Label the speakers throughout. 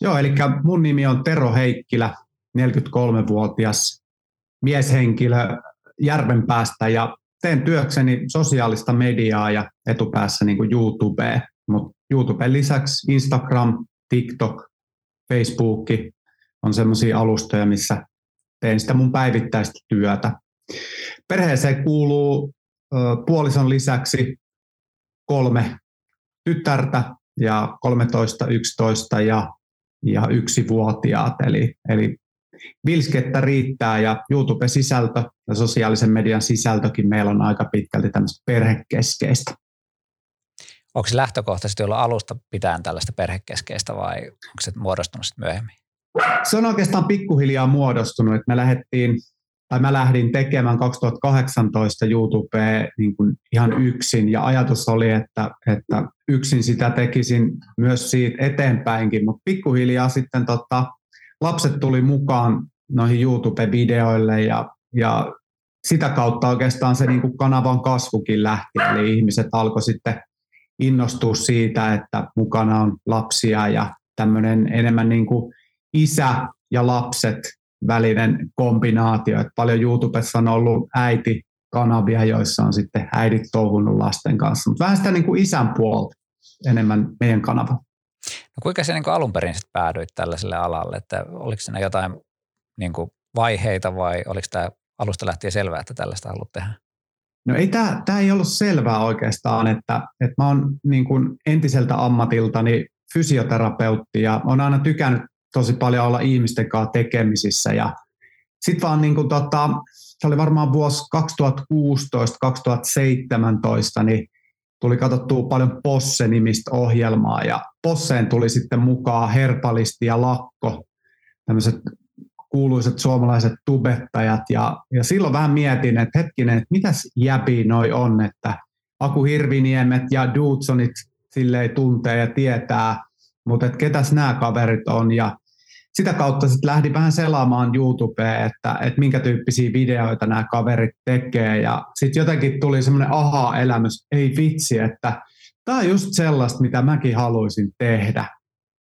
Speaker 1: Joo, eli mun nimi on Tero Heikkilä, 43-vuotias mieshenkilö Järvenpäästä ja teen työkseni sosiaalista mediaa ja etupäässä niin YouTubea, mutta YouTuben lisäksi Instagram, TikTok, Facebook on sellaisia alustoja, missä teen sitä mun päivittäistä työtä. Perheeseen kuuluu puolison lisäksi kolme tytärtä ja 13, 11 ja, ja yksi vuotiaat. Eli, eli vilskettä riittää ja YouTube-sisältö ja sosiaalisen median sisältökin meillä on aika pitkälti tämmöistä perhekeskeistä.
Speaker 2: Onko se lähtökohtaisesti ollut alusta pitäen tällaista perhekeskeistä vai onko se muodostunut sitten myöhemmin?
Speaker 1: Se on oikeastaan pikkuhiljaa muodostunut, että me lähdettiin tai mä lähdin tekemään 2018 YouTubea niin kuin ihan yksin. Ja ajatus oli, että, että yksin sitä tekisin myös siitä eteenpäinkin, mutta pikkuhiljaa sitten tota, lapset tuli mukaan noihin YouTube-videoille ja, ja sitä kautta oikeastaan se niin kuin kanavan kasvukin lähti, eli ihmiset alkoi sitten innostua siitä, että mukana on lapsia ja tämmöinen enemmän niin kuin isä ja lapset välinen kombinaatio. Että paljon YouTubessa on ollut äiti kanavia, joissa on sitten äidit touhunut lasten kanssa, mutta vähän sitä niin kuin isän puolta enemmän meidän kanava.
Speaker 2: No kuinka se niin kuin alun perin sitten päädyit tällaiselle alalle, että oliko siinä jotain niin kuin vaiheita vai oliko tämä alusta lähtien selvää, että tällaista haluat tehdä?
Speaker 1: No ei tämä, tämä ei ollut selvää oikeastaan, että, että mä oon niin kuin entiseltä ammatiltani fysioterapeutti ja olen aina tykännyt tosi paljon olla ihmisten kanssa tekemisissä ja sitten vaan niin kuin tota, se oli varmaan vuosi 2016-2017, niin tuli katsottua paljon Posse-nimistä ohjelmaa ja Posseen tuli sitten mukaan Herpalisti ja Lakko, tämmöiset kuuluiset suomalaiset tubettajat ja, ja silloin vähän mietin, että hetkinen, että mitäs jäpi noi on, että Aku Hirviniemet ja Dudsonit silleen tuntee ja tietää, mutta että ketäs nämä kaverit on ja sitä kautta sitten lähdin vähän selaamaan YouTubeen, että, että minkä tyyppisiä videoita nämä kaverit tekee ja sitten jotenkin tuli semmoinen aha-elämys, ei vitsi, että tämä on just sellaista, mitä mäkin haluaisin tehdä.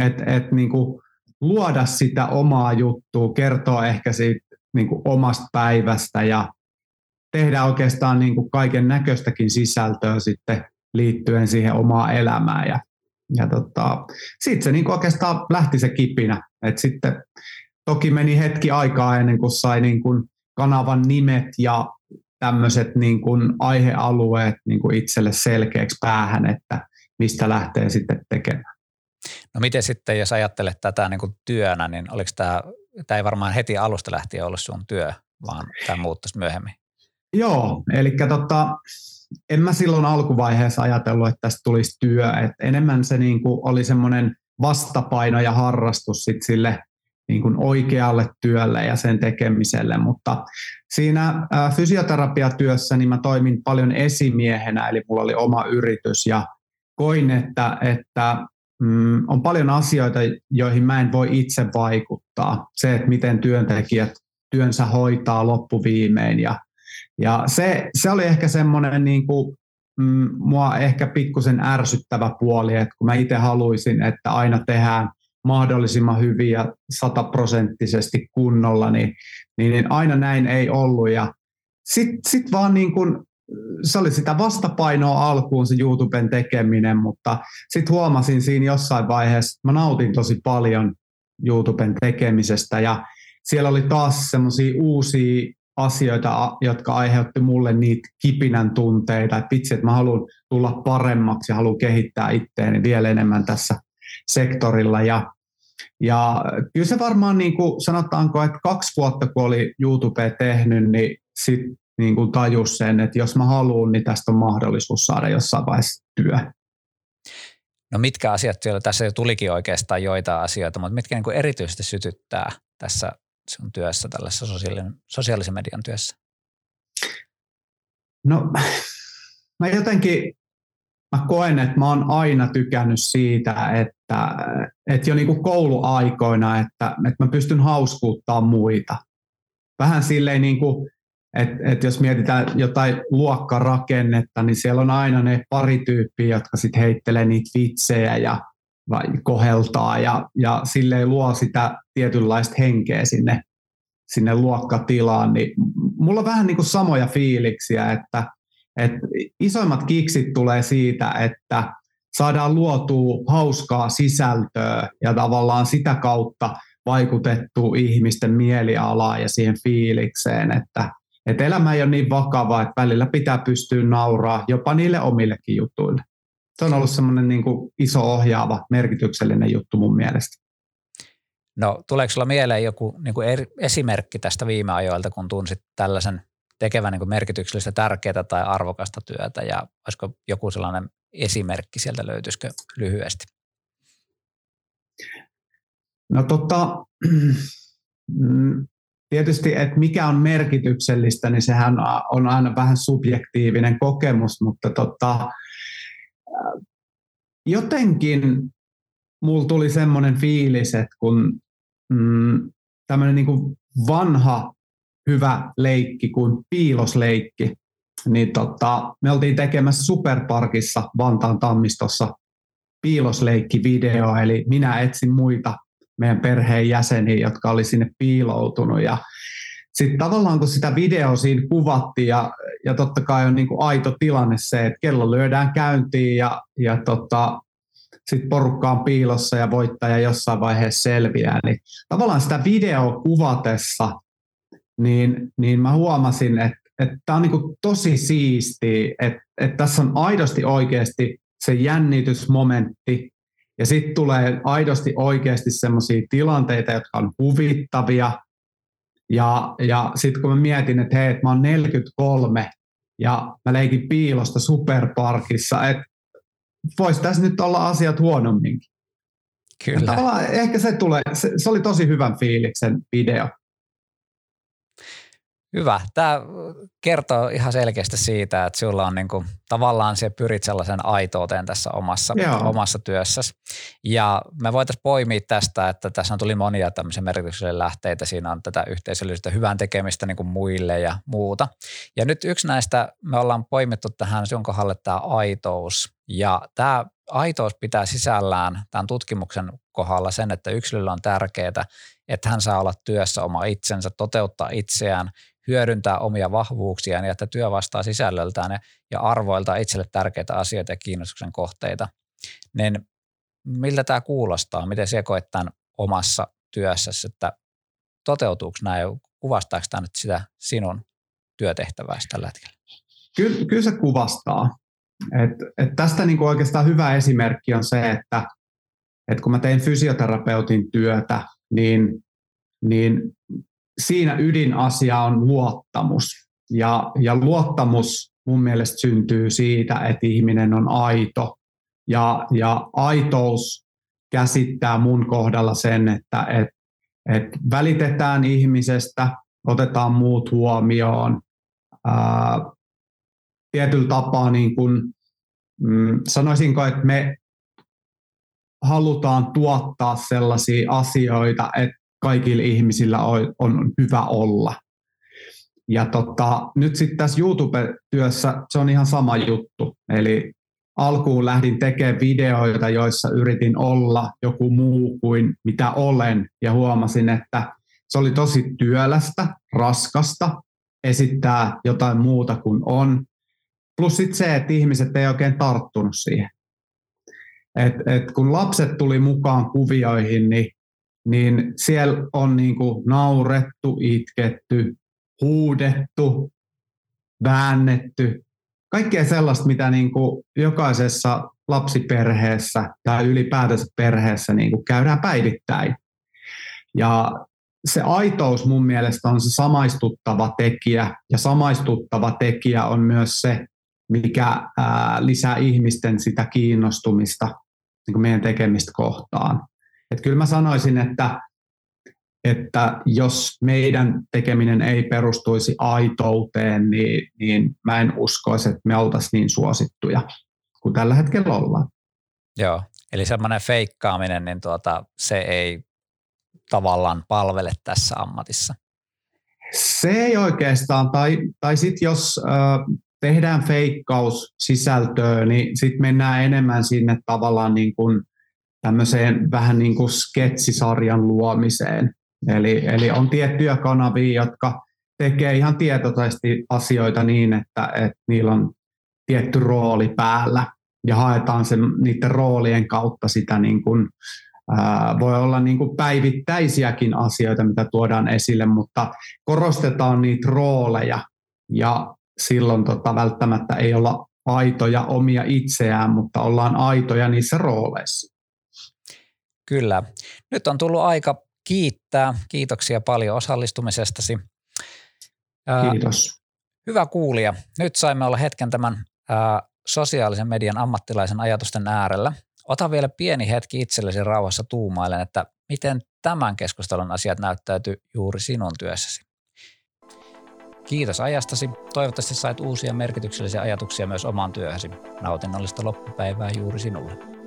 Speaker 1: Että et niinku luoda sitä omaa juttua, kertoa ehkä siitä niinku omasta päivästä ja tehdä oikeastaan niinku kaiken näköistäkin sisältöä sitten liittyen siihen omaan elämään. Ja, ja tota, sitten se niinku oikeastaan lähti se kipinä. Et sitten toki meni hetki aikaa ennen kuin sai niinku kanavan nimet ja tämmöiset niin kuin aihealueet niin kuin itselle selkeäksi päähän, että mistä lähtee sitten tekemään.
Speaker 2: No miten sitten, jos ajattelet tätä niin kuin työnä, niin oliko tämä, tämä ei varmaan heti alusta lähtien ollut sun työ, vaan tämä muuttuisi myöhemmin?
Speaker 1: Joo, eli tota, en mä silloin alkuvaiheessa ajatellut, että tästä tulisi työ. Et enemmän se niin kuin oli semmoinen vastapaino ja harrastus sit sille niin kuin oikealle työlle ja sen tekemiselle, mutta siinä fysioterapiatyössä niin mä toimin paljon esimiehenä, eli mulla oli oma yritys ja koin, että, että mm, on paljon asioita, joihin mä en voi itse vaikuttaa. Se, että miten työntekijät työnsä hoitaa loppuviimein ja, ja se, se oli ehkä semmoinen niin kuin, mm, mua ehkä pikkusen ärsyttävä puoli, että kun mä itse haluaisin, että aina tehdään mahdollisimman hyvin ja sataprosenttisesti kunnolla, niin, niin aina näin ei ollut. Ja sitten sit vaan niin kun, se oli sitä vastapainoa alkuun se YouTuben tekeminen, mutta sitten huomasin siinä jossain vaiheessa, että mä nautin tosi paljon YouTuben tekemisestä ja siellä oli taas semmoisia uusia asioita, jotka aiheutti mulle niitä kipinän tunteita, että vitsi, että mä haluan tulla paremmaksi ja haluan kehittää itteeni vielä enemmän tässä sektorilla. Ja, ja kyllä se varmaan niin kuin sanotaanko, että kaksi vuotta kun oli YouTube tehnyt, niin sitten niin kuin tajus sen, että jos mä haluan, niin tästä on mahdollisuus saada jossain vaiheessa työ.
Speaker 2: No mitkä asiat siellä, tässä jo tulikin oikeastaan joita asioita, mutta mitkä niin kuin erityisesti sytyttää tässä sun työssä, tällaisessa sosiaalisen, sosiaalisen median työssä?
Speaker 1: No mä jotenkin mä koen, että mä oon aina tykännyt siitä, että, että jo niin kouluaikoina, että, että mä pystyn hauskuuttaa muita. Vähän silleen niin kuin, että, että jos mietitään jotain luokkarakennetta, niin siellä on aina ne pari tyyppiä, jotka sitten heittelee niitä vitsejä ja vai koheltaa ja, ja silleen luo sitä tietynlaista henkeä sinne, sinne luokkatilaan. Niin mulla on vähän niin kuin samoja fiiliksiä, että, et isoimmat kiksit tulee siitä, että saadaan luotua hauskaa sisältöä ja tavallaan sitä kautta vaikutettu ihmisten mielialaa ja siihen fiilikseen, että, että elämä ei ole niin vakava, että välillä pitää pystyä nauraa jopa niille omillekin jutuille. Se on ollut semmoinen niin kuin iso ohjaava, merkityksellinen juttu mun mielestä.
Speaker 2: No tuleeko sulla mieleen joku niin kuin esimerkki tästä viime ajoilta, kun tunsit tällaisen tekevän niin merkityksellistä, tärkeää tai arvokasta työtä ja olisiko joku sellainen esimerkki sieltä löytyisikö lyhyesti?
Speaker 1: No tota, tietysti, että mikä on merkityksellistä, niin sehän on aina vähän subjektiivinen kokemus, mutta tota, jotenkin mulla tuli semmoinen fiilis, että kun mm, tämmöinen niin vanha hyvä leikki kuin piilosleikki. Niin tota, me oltiin tekemässä Superparkissa Vantaan tammistossa piilosleikkivideo, eli minä etsin muita meidän perheen jäseniä, jotka oli sinne piiloutunut. Ja sitten tavallaan kun sitä videoa siinä kuvattiin, ja, ja totta kai on niin kuin aito tilanne se, että kello lyödään käyntiin ja, ja tota, sitten porukka on piilossa ja voittaja jossain vaiheessa selviää, niin tavallaan sitä videoa kuvatessa niin, niin mä huomasin, että että tämä on niin tosi siisti, että, että tässä on aidosti oikeasti se jännitysmomentti, ja sitten tulee aidosti oikeasti sellaisia tilanteita, jotka on huvittavia, ja, ja sitten kun mä mietin, että hei, että mä oon 43, ja mä leikin piilosta superparkissa, että voisi tässä nyt olla asiat huonomminkin. Kyllä. ehkä se tulee, se, se oli tosi hyvän fiiliksen video.
Speaker 2: Hyvä. Tämä kertoo ihan selkeästi siitä, että sinulla on niin kuin, tavallaan se pyrit sellaisen aitouteen tässä omassa, omassa työssäsi. Ja me voitaisiin poimia tästä, että tässä tuli monia tämmöisiä merkityksellisiä lähteitä. Siinä on tätä yhteisöllisyyttä hyvän tekemistä niin kuin muille ja muuta. Ja nyt yksi näistä me ollaan poimittu tähän sinun kohdalle tämä aitous. Ja tämä aitous pitää sisällään tämän tutkimuksen kohdalla sen, että yksilöllä on tärkeää, että hän saa olla työssä oma itsensä, toteuttaa itseään – hyödyntää omia vahvuuksiaan ja että työ vastaa sisällöltään ja arvoilta itselle tärkeitä asioita ja kiinnostuksen kohteita. Niin miltä tämä kuulostaa? Miten se koet tämän omassa työssäsi, että toteutuuko näin? Kuvastaako tämä nyt sitä sinun työtehtäväsi tällä hetkellä?
Speaker 1: Kyllä, kyllä se kuvastaa. Et, et tästä niinku oikeastaan hyvä esimerkki on se, että et kun mä tein fysioterapeutin työtä, niin, niin siinä ydinasia on luottamus. Ja, ja luottamus mun mielestä syntyy siitä, että ihminen on aito. Ja, ja aitous käsittää mun kohdalla sen, että et, et välitetään ihmisestä, otetaan muut huomioon. Ää, tietyllä tapaa niin kun, mm, sanoisinko, että me halutaan tuottaa sellaisia asioita, että kaikilla ihmisillä on, on hyvä olla. Ja tota, nyt sitten tässä YouTube-työssä se on ihan sama juttu. Eli alkuun lähdin tekemään videoita, joissa yritin olla joku muu kuin mitä olen, ja huomasin, että se oli tosi työlästä, raskasta esittää jotain muuta kuin on. Plus sitten se, että ihmiset ei oikein tarttunut siihen. Et, et kun lapset tuli mukaan kuvioihin, niin niin siellä on niin kuin naurettu, itketty, huudettu, väännetty, kaikkea sellaista, mitä niin kuin jokaisessa lapsiperheessä tai ylipäätänsä perheessä niin kuin käydään päivittäin. Ja se aitous mun mielestä on se samaistuttava tekijä, ja samaistuttava tekijä on myös se, mikä ää, lisää ihmisten sitä kiinnostumista niin kuin meidän tekemistä kohtaan. Et kyllä mä sanoisin, että, että jos meidän tekeminen ei perustuisi aitouteen, niin, niin mä en uskoisi, että me oltaisiin niin suosittuja kuin tällä hetkellä ollaan.
Speaker 2: Joo, eli semmoinen feikkaaminen, niin tuota, se ei tavallaan palvele tässä ammatissa.
Speaker 1: Se ei oikeastaan, tai, tai sitten jos äh, tehdään feikkaus sisältöä, niin sitten mennään enemmän sinne tavallaan niin kuin tämmöiseen vähän niin kuin sketsisarjan luomiseen. Eli, eli on tiettyjä kanavia, jotka tekee ihan tietoisesti asioita niin, että, että niillä on tietty rooli päällä ja haetaan sen, niiden roolien kautta sitä niin kuin, ää, voi olla niin kuin päivittäisiäkin asioita, mitä tuodaan esille, mutta korostetaan niitä rooleja ja silloin tota, välttämättä ei olla aitoja omia itseään, mutta ollaan aitoja niissä rooleissa.
Speaker 2: Kyllä. Nyt on tullut aika kiittää. Kiitoksia paljon osallistumisestasi.
Speaker 1: Kiitos.
Speaker 2: Hyvä kuulija. Nyt saimme olla hetken tämän ää, sosiaalisen median ammattilaisen ajatusten äärellä. Ota vielä pieni hetki itsellesi rauhassa tuumailen, että miten tämän keskustelun asiat näyttäytyy juuri sinun työssäsi. Kiitos ajastasi. Toivottavasti sait uusia merkityksellisiä ajatuksia myös omaan työhösi. Nautinnollista loppupäivää juuri sinulle.